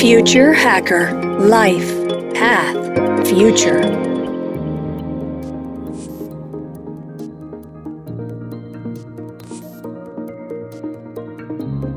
Future Hacker Life Path Future.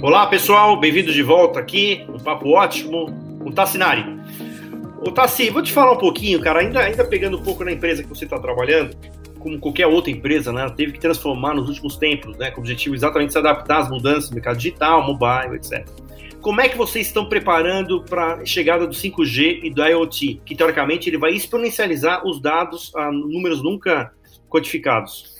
Olá pessoal, bem-vindos de volta aqui, um papo ótimo, o Tassinari. O Tassi, vou te falar um pouquinho, cara, ainda, ainda pegando um pouco na empresa que você está trabalhando, como qualquer outra empresa, né, teve que transformar nos últimos tempos, né, com o objetivo exatamente se adaptar às mudanças do mercado digital, mobile, etc. Como é que vocês estão preparando para a chegada do 5G e do IoT, que teoricamente ele vai exponencializar os dados a números nunca codificados?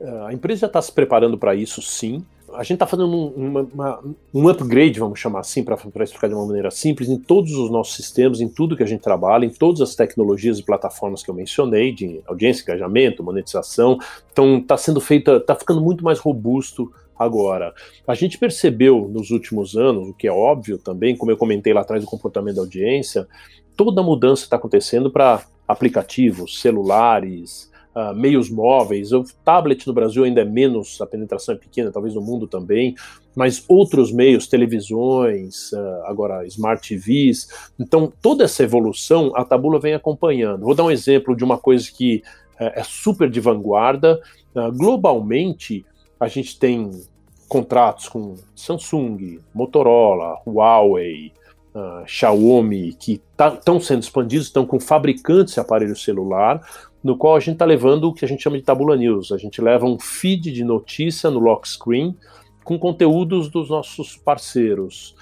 É, a empresa já está se preparando para isso, sim. A gente está fazendo um, uma, uma, um, upgrade, vamos chamar assim, para explicar de uma maneira simples, em todos os nossos sistemas, em tudo que a gente trabalha, em todas as tecnologias e plataformas que eu mencionei, de audiência, engajamento, monetização. Então, está sendo feita, está ficando muito mais robusto agora. A gente percebeu nos últimos anos, o que é óbvio também, como eu comentei lá atrás do comportamento da audiência, toda a mudança está acontecendo para aplicativos, celulares, uh, meios móveis. O tablet no Brasil ainda é menos, a penetração é pequena, talvez no mundo também, mas outros meios, televisões, uh, agora smart TVs. Então, toda essa evolução a Tabula vem acompanhando. Vou dar um exemplo de uma coisa que uh, é super de vanguarda. globalmente, a gente tem contratos com Samsung, Motorola, Huawei, Uh, Xiaomi, que estão tá, sendo expandidos, estão com fabricantes de aparelho celular, no qual a gente está levando o que a gente chama de tabula news. A gente leva um feed de notícia no lock screen com conteúdos dos nossos parceiros.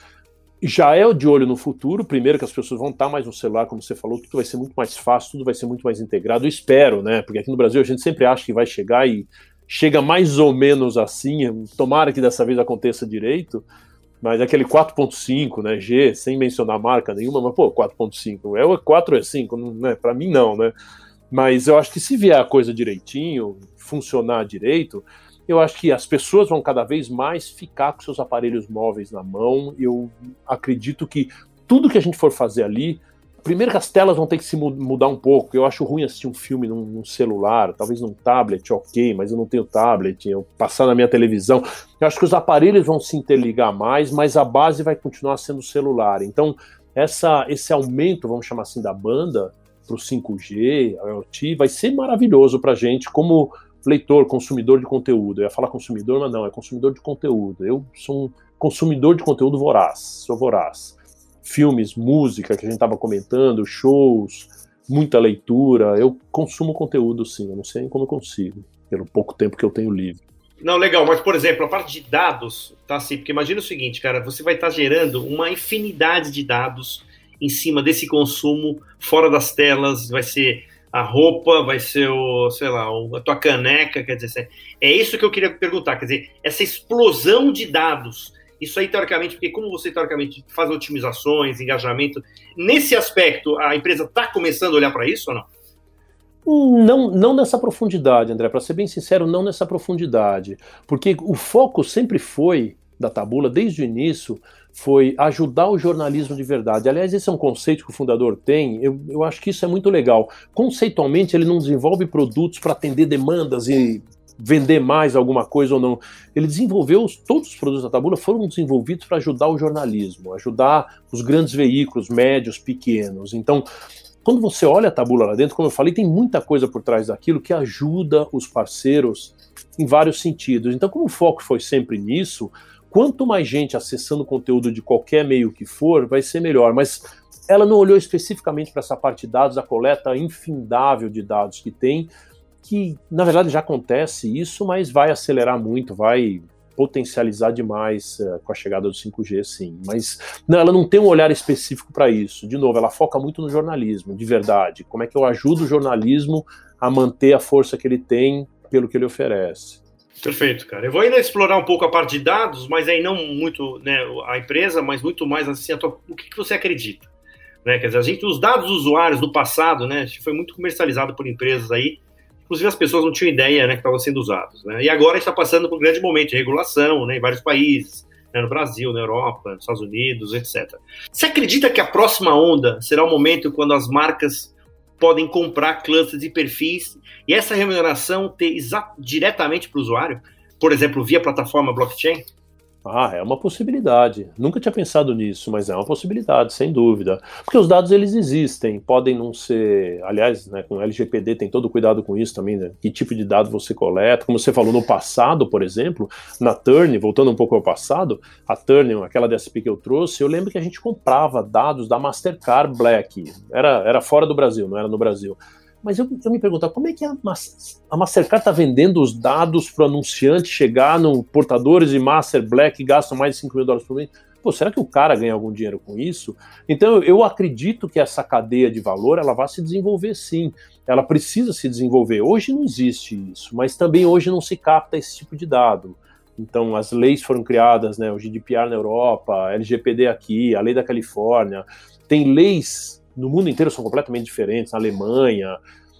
Já é de olho no futuro, primeiro que as pessoas vão estar mais no celular, como você falou, tudo vai ser muito mais fácil, tudo vai ser muito mais integrado. Eu espero, né? Porque aqui no Brasil a gente sempre acha que vai chegar e chega mais ou menos assim. Tomara que dessa vez aconteça direito. Mas aquele 4.5, né, G, sem mencionar marca nenhuma, mas pô, 4.5, é 4 é 5, né? Para mim não, né? Mas eu acho que se vier a coisa direitinho, funcionar direito, eu acho que as pessoas vão cada vez mais ficar com seus aparelhos móveis na mão. Eu acredito que tudo que a gente for fazer ali, primeiro que as telas vão ter que se mudar um pouco. Eu acho ruim assistir um filme num, num, celular, talvez num tablet, ok, mas eu não tenho tablet, eu passar na minha televisão. Eu acho que os aparelhos vão se interligar mais, mas a base vai continuar sendo o celular. Então, essa, esse aumento, vamos chamar assim, da banda, para o 5G, IoT, vai ser maravilhoso para a gente como leitor, consumidor de conteúdo. Eu ia falar consumidor, mas não, é consumidor de conteúdo. Eu sou um consumidor de conteúdo voraz, sou voraz. Filmes, música que a gente estava comentando, shows, muita leitura. Eu consumo conteúdo sim, eu não sei como eu consigo, pelo pouco tempo que eu tenho livre. Não, legal, mas por exemplo, a parte de dados, tá assim, porque imagina o seguinte, cara, você vai estar tá gerando uma infinidade de dados em cima desse consumo fora das telas, vai ser a roupa, vai ser o, sei lá, a tua caneca, quer dizer, é isso que eu queria perguntar, quer dizer, essa explosão de dados, isso aí teoricamente, porque como você teoricamente faz otimizações, engajamento, nesse aspecto a empresa está começando a olhar para isso ou não? Não, não nessa profundidade, André. Para ser bem sincero, não nessa profundidade, porque o foco sempre foi da Tabula desde o início foi ajudar o jornalismo de verdade. Aliás, esse é um conceito que o fundador tem, eu, eu acho que isso é muito legal. Conceitualmente, ele não desenvolve produtos para atender demandas e vender mais alguma coisa ou não. Ele desenvolveu, todos os produtos da Tabula foram desenvolvidos para ajudar o jornalismo, ajudar os grandes veículos, médios, pequenos. Então, quando você olha a Tabula lá dentro, como eu falei, tem muita coisa por trás daquilo que ajuda os parceiros em vários sentidos. Então, como o foco foi sempre nisso, quanto mais gente acessando conteúdo de qualquer meio que for, vai ser melhor. Mas ela não olhou especificamente para essa parte de dados, a coleta infindável de dados que tem, que na verdade já acontece isso, mas vai acelerar muito, vai potencializar demais uh, com a chegada do 5G, sim. Mas não, ela não tem um olhar específico para isso. De novo, ela foca muito no jornalismo, de verdade. Como é que eu ajudo o jornalismo a manter a força que ele tem pelo que ele oferece? Perfeito, cara. Eu vou ainda explorar um pouco a parte de dados, mas aí não muito né, a empresa, mas muito mais assim, tua, o que, que, você acredita. Né? Quer dizer, a gente, os dados dos usuários do passado, né, foi muito comercializado por empresas aí, inclusive as pessoas não tinham ideia né, que estavam sendo usados. Né? E agora está passando por um grande momento de regulação né, em vários países, né, no Brasil, na Europa, nos Estados Unidos, etc. Você acredita que a próxima onda será o momento quando as marcas podem comprar clusters e perfis e essa remuneração ter diretamente para o usuário, por exemplo, via plataforma blockchain? Ah, é uma possibilidade. Nunca tinha pensado nisso, mas é uma possibilidade, sem dúvida. Porque os dados eles existem, podem não ser. Aliás, né, com o LGPD tem todo cuidado com isso também, né? Que tipo de dado você coleta. Como você falou no passado, por exemplo, na Turn, voltando um pouco ao passado, a Turn, aquela DSP que eu trouxe, eu lembro que a gente comprava dados da Mastercard Black. Era, era fora do Brasil, não era no Brasil. Mas eu, eu me pergunto, como é que a, a Mastercard está vendendo os dados para o anunciante chegar no portadores de Master Black que gastam mais de 5 mil dólares por mês? Pô, será que o cara ganha algum dinheiro com isso? Então eu acredito que essa cadeia de valor ela vai se desenvolver sim. Ela precisa se desenvolver. Hoje não existe isso, mas também hoje não se capta esse tipo de dado. Então, as leis foram criadas, né, o GDPR na Europa, LGPD aqui, a lei da Califórnia. Tem leis no mundo inteiro são completamente diferentes, na Alemanha.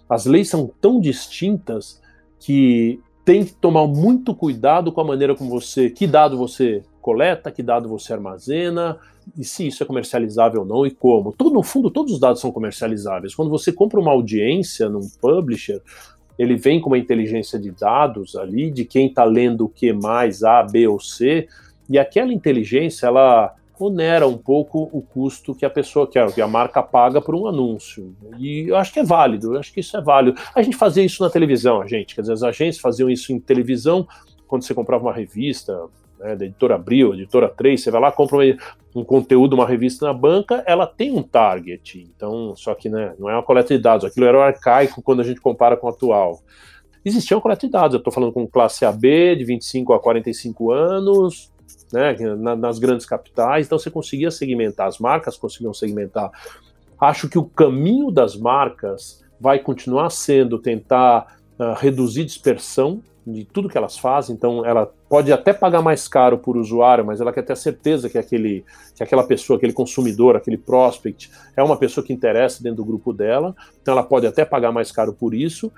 As leis são tão distintas que tem que tomar muito cuidado com a maneira como você, que dado você coleta, que dado você armazena, e se isso é comercializável ou não e como. Tudo, no fundo, todos os dados são comercializáveis. Quando você compra uma audiência num publisher, ele vem com uma inteligência de dados ali, de quem está lendo o que mais, A, B ou C, e aquela inteligência, ela onera um pouco o custo que a pessoa quer, que a marca paga por um anúncio. E eu acho que é válido, eu acho que isso é válido. A gente fazia isso na televisão, a gente, quer dizer, as agências faziam isso em televisão, quando você comprava uma revista, né, da editora Abril, editora 3, você vai lá, compra um, conteúdo, uma revista na banca, ela tem um target, então, só que né, não é uma coleta de dados, aquilo era arcaico quando a gente compara com o atual. Existia uma coleta de dados, eu estou falando com classe AB, de 25 a 45 anos, né, nas grandes capitais, então você conseguia segmentar, as marcas conseguiam segmentar. Acho que o caminho das marcas vai continuar sendo tentar uh, reduzir dispersão de tudo que elas fazem, então ela pode até pagar mais caro por usuário, mas ela quer ter certeza que aquele que aquela pessoa, aquele consumidor, aquele prospect é uma pessoa que interessa dentro do grupo dela, então ela pode até pagar mais caro por isso,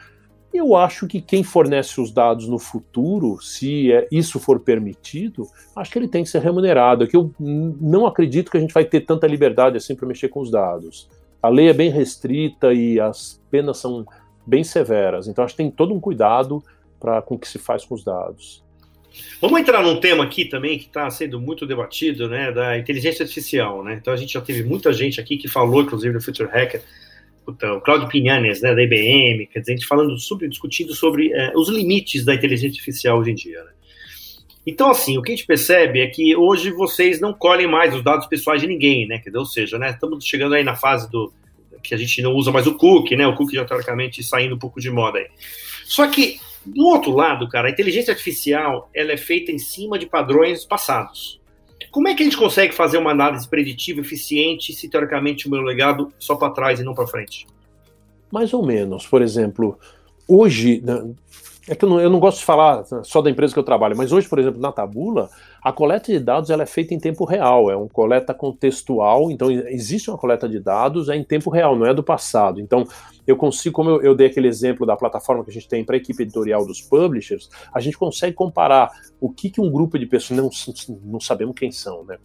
eu acho que quem fornece os dados no futuro, se é, isso for permitido, acho que ele tem que ser remunerado. É que eu não acredito que a gente vai ter tanta liberdade assim para mexer com os dados. A lei é bem restrita e as penas são bem severas. Então acho que tem todo um cuidado para com o que se faz com os dados. Vamos entrar num tema aqui também que está sendo muito debatido, né, da inteligência artificial, né? Então a gente já teve muita gente aqui que falou, inclusive no Future Hacker, o Claudio Pinhanes, né, da IBM, quer dizer, a gente falando sobre, discutindo sobre é, os limites da inteligência artificial hoje em dia. Né? Então, assim, o que a gente percebe é que hoje vocês não colhem mais os dados pessoais de ninguém, né? Quer dizer, ou seja, né, estamos chegando aí na fase do que a gente não usa mais o cookie, né? O cookie já teoricamente saindo um pouco de moda aí. Só que do outro lado, cara, a inteligência artificial ela é feita em cima de padrões passados. Como é que a gente consegue fazer uma análise preditiva eficiente se teoricamente o meu legado só para trás e não para frente? Mais ou menos. Por exemplo, hoje, né, é que eu não, eu não, gosto de falar só da empresa que eu trabalho, mas hoje, por exemplo, na Tabula, a coleta de dados ela é feita em tempo real, é uma coleta contextual, então existe uma coleta de dados é em tempo real, não é do passado. Então, eu consigo, como eu, eu dei aquele exemplo da plataforma que a gente tem para a equipe editorial dos publishers, a gente consegue comparar o que, que um grupo de pessoas, não, não sabemos quem são, né?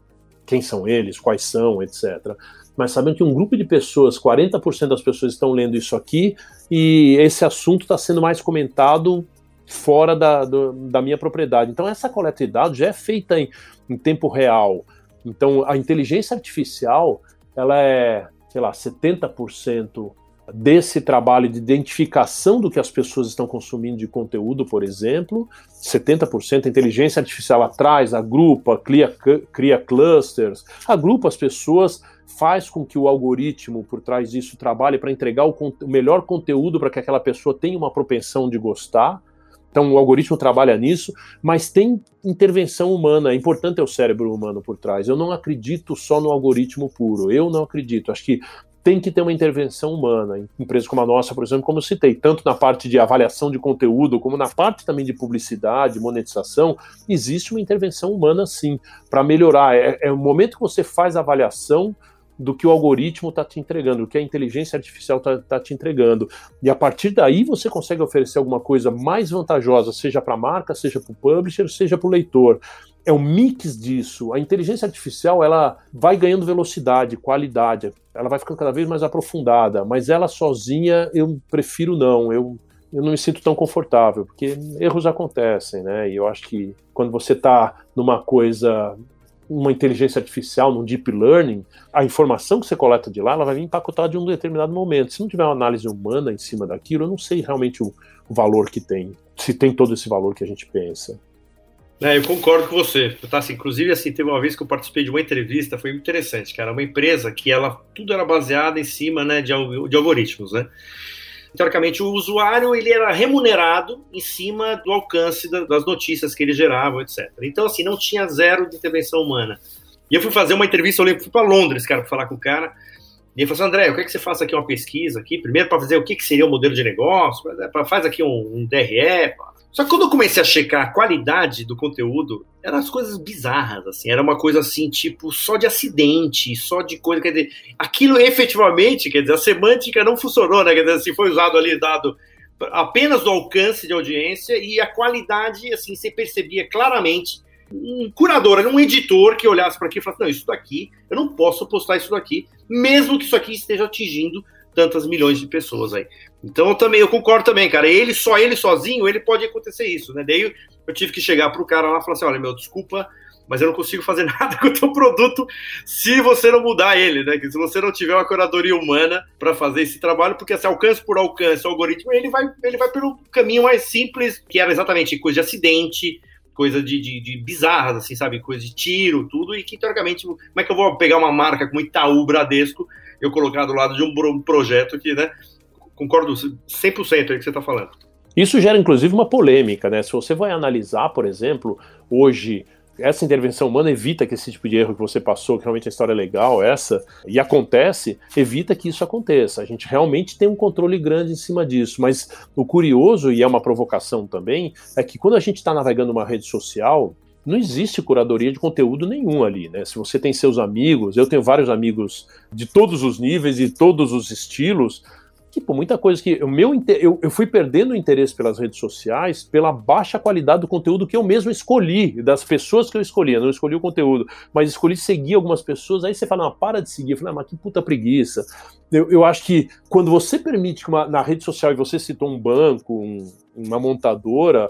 Quem são eles, quais são, etc. Mas sabemos que um grupo de pessoas, 40% das pessoas estão lendo isso aqui, e esse assunto está sendo mais comentado fora da, do, da minha propriedade. Então, essa coleta de dados já é feita em, em tempo real. Então, a inteligência artificial, ela é, sei lá, 70% desse trabalho de identificação do que as pessoas estão consumindo de conteúdo, por exemplo, 70% a inteligência artificial atrás, agrupa, cria, cria clusters, agrupa as pessoas, faz com que o algoritmo por trás disso trabalhe para entregar o, o melhor conteúdo para que aquela pessoa tenha uma propensão de gostar. Então o algoritmo trabalha nisso, mas tem intervenção humana. É importante ter o cérebro humano por trás. Eu não acredito só no algoritmo puro. Eu não acredito. Acho que tem que ter uma intervenção humana. Em empresas como a nossa, por exemplo, como eu citei, tanto na parte de avaliação de conteúdo, como na parte também de publicidade, monetização, existe uma intervenção humana sim, para melhorar. É, é o momento que você faz a avaliação do que o algoritmo está te entregando, do que a inteligência artificial está tá te entregando. E a partir daí você consegue oferecer alguma coisa mais vantajosa, seja para a marca, seja para o publisher, seja para o leitor é um mix disso. A inteligência artificial ela vai ganhando velocidade, qualidade, ela vai ficando cada vez mais aprofundada, mas ela sozinha eu prefiro não. Eu eu não me sinto tão confortável, porque erros acontecem, né? E eu acho que quando você está numa coisa, uma inteligência artificial, num deep learning, a informação que você coleta de lá, ela vai vir empacotada de um determinado momento. Se não tiver uma análise humana em cima daquilo, eu não sei realmente o, o valor que tem, se tem todo esse valor que a gente pensa. É, eu concordo com você. Tá, assim, inclusive, assim, teve uma vez que eu participei de uma entrevista, foi muito interessante, cara. Uma empresa que ela tudo era baseado em cima né, de, de algoritmos, né? Teoricamente, o usuário ele era remunerado em cima do alcance das notícias que ele gerava, etc. Então, assim, não tinha zero de intervenção humana. E eu fui fazer uma entrevista, eu lembro, fui para Londres, cara, para falar com o cara. E ele falou assim, André, eu quero que você faça aqui uma pesquisa aqui, primeiro para fazer o que, que seria o modelo de negócio, para faz aqui um, um DRE, só que quando eu comecei a checar a qualidade do conteúdo, eram as coisas bizarras, assim, era uma coisa assim, tipo, só de acidente, só de coisa, quer dizer, aquilo efetivamente, quer dizer, a semântica não funcionou, né, quer dizer, assim, foi usado ali, dado apenas do alcance de audiência e a qualidade, assim, você percebia claramente um curador, um editor que olhasse para aqui e falasse, não, isso daqui, eu não posso postar isso daqui, mesmo que isso aqui esteja atingindo tantas milhões de pessoas aí. Então eu também eu concordo também, cara. Ele só ele sozinho, ele pode acontecer isso, né? Daí eu tive que chegar pro cara lá e falar assim: "Olha, meu, desculpa, mas eu não consigo fazer nada com o teu produto se você não mudar ele, né? Se você não tiver uma curadoria humana para fazer esse trabalho, porque esse alcance por alcance, o algoritmo, ele vai ele vai pelo caminho mais simples, que era exatamente coisa de acidente, coisa de, de, de, bizarras, assim, sabe? Coisa de tiro, tudo, e que, teoricamente, como é que eu vou pegar uma marca como Itaú Bradesco eu colocar do lado de um projeto que, né, concordo 100% aí que você está falando. Isso gera, inclusive, uma polêmica, né? Se você vai analisar, por exemplo, hoje essa intervenção humana evita que esse tipo de erro que você passou, que realmente a história é legal, essa, e acontece, evita que isso aconteça. A gente realmente tem um controle grande em cima disso. Mas o curioso, e é uma provocação também, é que quando a gente está navegando uma rede social, não existe curadoria de conteúdo nenhum ali, né? Se você tem seus amigos, eu tenho vários amigos de todos os níveis e todos os estilos, tipo, muita coisa que o meu eu, eu fui perdendo o interesse pelas redes sociais pela baixa qualidade do conteúdo que eu mesmo escolhi, das pessoas que eu escolhi, eu não escolhi o conteúdo, mas escolhi seguir algumas pessoas, aí você fala, não, para de seguir, eu falei, ah, mas que puta preguiça. Eu, eu acho que quando você permite que uma, na rede social, e você citou um banco, um, uma montadora,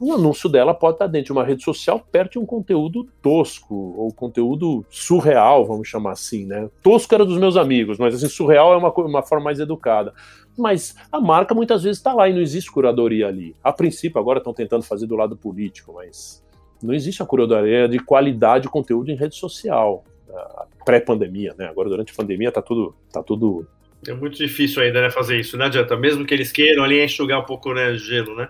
o anúncio dela pode estar dentro de uma rede social perto de um conteúdo tosco, ou conteúdo surreal, vamos chamar assim, né? Tosco era dos meus amigos, mas assim, surreal é uma, uma forma mais educada. Mas a marca muitas vezes está lá e não existe curadoria ali. A princípio, agora estão tentando fazer do lado político, mas não existe a curadoria de qualidade de conteúdo em rede social. Pré-pandemia, né? Agora, durante a pandemia, tá tudo, tá tudo é muito difícil ainda, né, fazer isso. Não adianta, mesmo que eles queiram ali enxugar um pouco, né, gelo, né?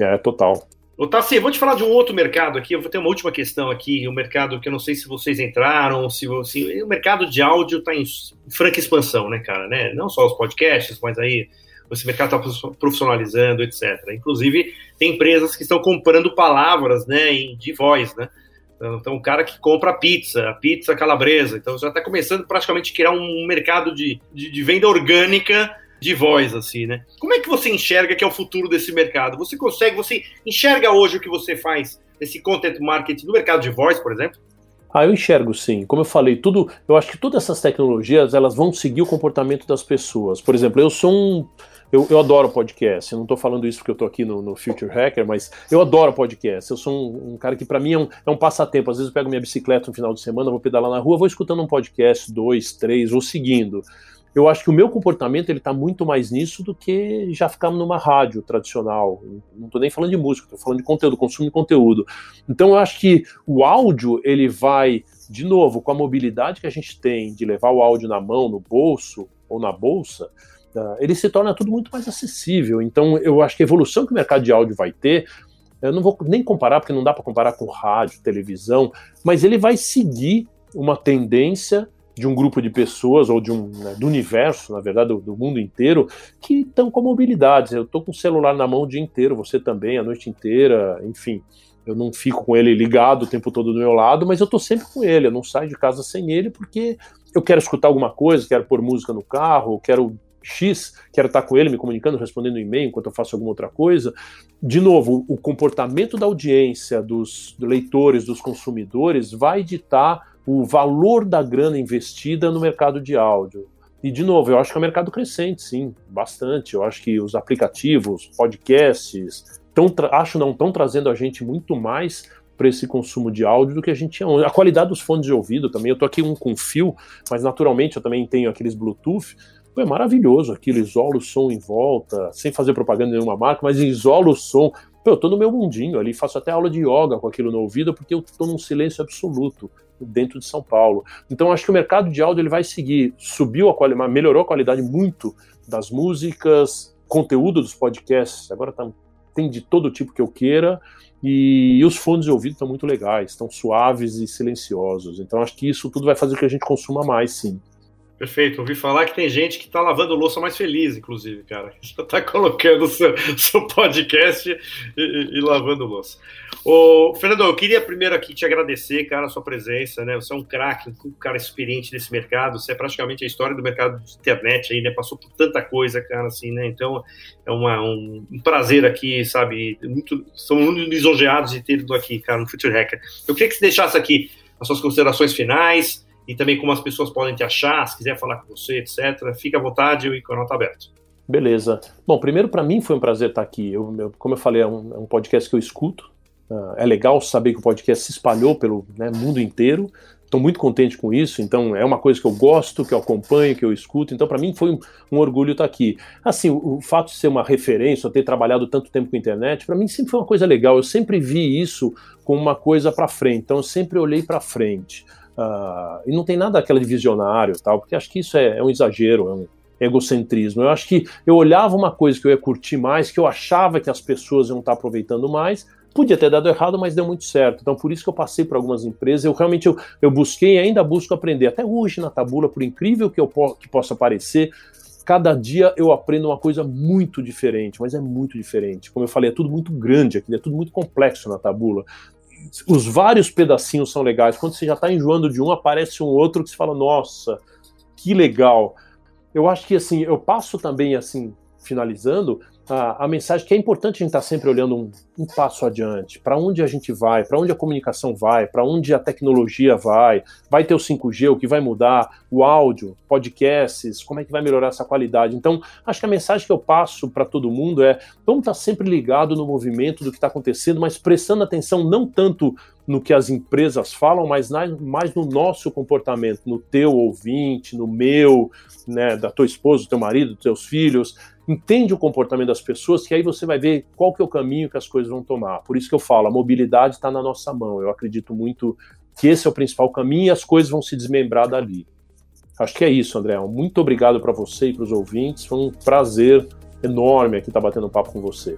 É, total. Ô, Tassi, vou te falar de um outro mercado aqui. Eu vou ter uma última questão aqui. Um mercado que eu não sei se vocês entraram, se, o mercado de áudio está em franca expansão, né, cara? Né? Não só os podcasts, mas aí esse mercado está profissionalizando, etc. Inclusive, tem empresas que estão comprando palavras, né, de voz, né? Então, então, o cara que compra pizza, a pizza calabresa. Então, já está começando praticamente a criar um mercado de, de, de venda orgânica de voz, assim, né? Como é que você enxerga que é o futuro desse mercado? Você consegue, você enxerga hoje o que você faz, esse content marketing no mercado de voz, por exemplo? Ah, eu enxergo sim. Como eu falei, tudo, eu acho que todas essas tecnologias elas vão seguir o comportamento das pessoas. Por exemplo, eu sou um eu, eu, adoro podcast. Eu não estou falando isso porque eu estou aqui no, no, Future Hacker, mas eu adoro podcast. Eu sou um, um cara que, para mim, é um, é um, passatempo. Às vezes eu pego minha bicicleta no final de semana, vou pedalar na rua, vou escutando um podcast, dois, três, vou seguindo eu acho que o meu comportamento ele está muito mais nisso do que já ficar numa rádio tradicional. Não estou nem falando de música, estou falando de conteúdo, consumo de conteúdo. Então eu acho que o áudio ele vai, de novo, com a mobilidade que a gente tem de levar o áudio na mão, no bolso ou na bolsa, uh, ele se torna tudo muito mais acessível. Então eu acho que a evolução que o mercado de áudio vai ter eu não vou nem comparar, porque não dá para comparar com rádio, televisão, mas ele vai seguir uma tendência de um grupo de pessoas ou de um né, do universo, na verdade, do, do mundo inteiro, que estão com mobilidades. Eu estou com o celular na mão o dia inteiro, você também, a noite inteira, enfim. Eu não fico com ele ligado o tempo todo do meu lado, mas eu estou sempre com ele. Eu não saio de casa sem ele porque eu quero escutar alguma coisa, quero pôr música no carro, quero X, quero estar com ele me comunicando, respondendo e-mail enquanto eu faço alguma outra coisa. De novo, o comportamento da audiência, dos leitores, dos consumidores, vai ditar o valor da grana investida no mercado de áudio. E, de novo, eu acho que é um mercado crescente, sim, bastante. Eu acho que os aplicativos, podcasts, tão acho não, estão trazendo a gente muito mais para esse consumo de áudio do que a gente tinha. A qualidade dos fones de ouvido também. Eu tô aqui um com fio, mas naturalmente eu também tenho aqueles Bluetooth. Pô, é maravilhoso aquilo, isola o som em volta, sem fazer propaganda de nenhuma marca, mas isola o som. Pô, eu tô no meu mundinho ali, faço até aula de yoga com aquilo no ouvido, porque eu tô num silêncio absoluto dentro de São Paulo. Então acho que o mercado de áudio ele vai seguir, subiu a qualidade, melhorou a qualidade muito das músicas, conteúdo dos podcasts, agora tá, tem de todo tipo que eu queira, e, e os fones de ouvido estão muito legais, estão suaves e silenciosos. Então acho que isso tudo vai fazer com que a gente consuma mais, sim. Perfeito. Ouvi falar que tem gente que está lavando louça mais feliz, inclusive, cara. Já está colocando o seu, seu podcast e, e, e, lavando louça. Ô, Fernando, eu queria primeiro aqui te agradecer, cara, a sua presença, né? Você é um craque, um cara experiente nesse mercado. Você é praticamente a história do mercado de internet aí, né? Passou por tanta coisa, cara, assim, né? Então é uma, um, um prazer aqui, sabe? Muito, somos muito lisonjeados de ter ido aqui, cara, no Future Hacker. Eu queria que você deixasse aqui as suas considerações finais e também como as pessoas podem te achar, se quiser falar com você, etc. Fique à vontade, o canal está aberto. Beleza. Bom, primeiro para mim foi um prazer estar aqui. Eu, eu, como eu falei, é um, é um, podcast que eu escuto. Uh, é legal saber que o podcast se espalhou pelo né, mundo inteiro. Estou muito contente com isso. Então é uma coisa que eu gosto, que eu acompanho, que eu escuto. Então para mim foi um, um, orgulho estar aqui. Assim, o, o, fato de ser uma referência, ter trabalhado tanto tempo com a internet, para mim sempre foi uma coisa legal. Eu sempre vi isso como uma coisa para frente. Então eu sempre olhei para frente. Uh, e não tem nada aquela de visionário, tal, porque acho que isso é, é um exagero, é um egocentrismo. Eu acho que eu olhava uma coisa que eu ia curtir mais, que eu achava que as pessoas iam estar aproveitando mais, podia ter dado errado, mas deu muito certo. Então, por isso que eu passei por algumas empresas. Eu realmente eu, eu busquei e ainda busco aprender. Até hoje na Tabula, por incrível que eu po que possa parecer, cada dia eu aprendo uma coisa muito diferente, mas é muito diferente. Como eu falei, é tudo muito grande aqui, é tudo muito complexo na Tabula os vários pedacinhos são legais. Quando você já está enjoando de um, aparece um outro que você fala, nossa, que legal. Eu acho que assim, eu passo também assim, finalizando, a, a mensagem que é importante a gente estar tá sempre olhando um, um passo adiante, para onde a gente vai, para onde a comunicação vai, para onde a tecnologia vai, vai ter o 5G, o que vai mudar, o áudio, podcasts, como é que vai melhorar essa qualidade. Então, acho que a mensagem que eu passo para todo mundo é: vamos estar tá sempre ligado no movimento do que está acontecendo, mas prestando atenção não tanto no que as empresas falam, mas mais no nosso comportamento, no teu ouvinte, no meu, né, da tua esposa, do teu marido, dos teus filhos, entende o comportamento das pessoas, que aí você vai ver qual que é o caminho que as coisas vão tomar. Por isso que eu falo, a mobilidade está na nossa mão. Eu acredito muito que esse é o principal caminho e as coisas vão se desmembrar dali. Acho que é isso, André. Muito obrigado para você e para os ouvintes. Foi um prazer enorme aqui estar tá batendo papo com você.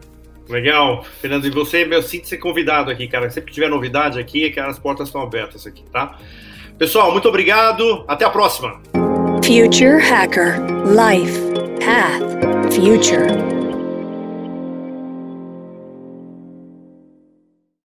Legal. Fernando, e você, meu, sinto ser convidado aqui, cara. Sempre que tiver novidade aqui, que as portas estão abertas aqui, tá? Pessoal, muito obrigado. Até a próxima. Future Hacker Life Path Future